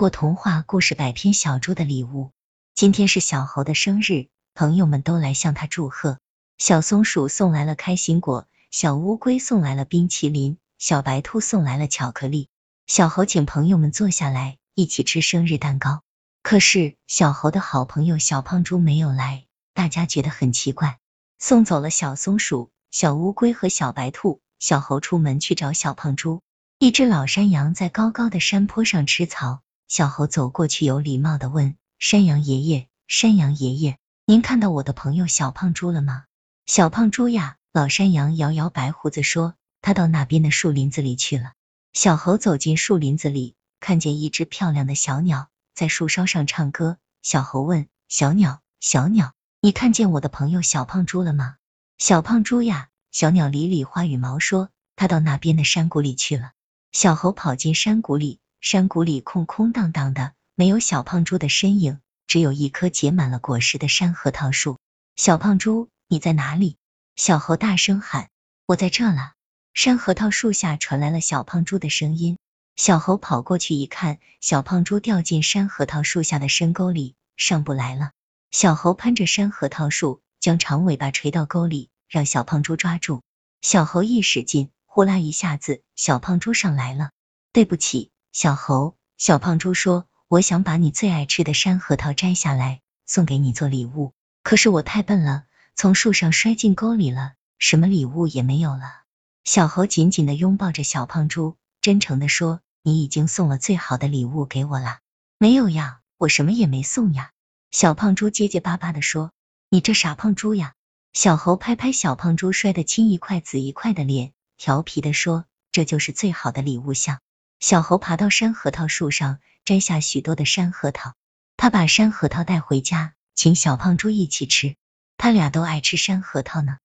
过童话故事百篇小猪的礼物。今天是小猴的生日，朋友们都来向他祝贺。小松鼠送来了开心果，小乌龟送来了冰淇淋，小白兔送来了巧克力。小猴请朋友们坐下来一起吃生日蛋糕。可是小猴的好朋友小胖猪没有来，大家觉得很奇怪。送走了小松鼠、小乌龟和小白兔，小猴出门去找小胖猪。一只老山羊在高高的山坡上吃草，小猴走过去，有礼貌的问山羊爷爷：“山羊爷爷，您看到我的朋友小胖猪了吗？”小胖猪呀，老山羊摇摇白胡子说：“他到那边的树林子里去了。”小猴走进树林子里，看见一只漂亮的小鸟在树梢上唱歌。小猴问小鸟：“小鸟，你看见我的朋友小胖猪了吗？”小胖猪呀，小鸟理理花羽毛说：“他到那边的山谷里去了。”小猴跑进山谷里，山谷里空空荡荡的，没有小胖猪的身影，只有一棵结满了果实的山核桃树。小胖猪，你在哪里？小猴大声喊：“我在这了！”山核桃树下传来了小胖猪的声音。小猴跑过去一看，小胖猪掉进山核桃树下的深沟里，上不来了。小猴攀着山核桃树，将长尾巴垂到沟里，让小胖猪抓住。小猴一使劲。呼啦一下子，小胖猪上来了。对不起，小猴。小胖猪说：“我想把你最爱吃的山核桃摘下来，送给你做礼物。可是我太笨了，从树上摔进沟里了，什么礼物也没有了。”小猴紧紧的拥抱着小胖猪，真诚的说：“你已经送了最好的礼物给我了。”没有呀，我什么也没送呀。小胖猪结结巴巴的说：“你这傻胖猪呀！”小猴拍拍小胖猪摔得青一块紫一块的脸。调皮的说：“这就是最好的礼物像。”小猴爬到山核桃树上，摘下许多的山核桃。他把山核桃带回家，请小胖猪一起吃。他俩都爱吃山核桃呢。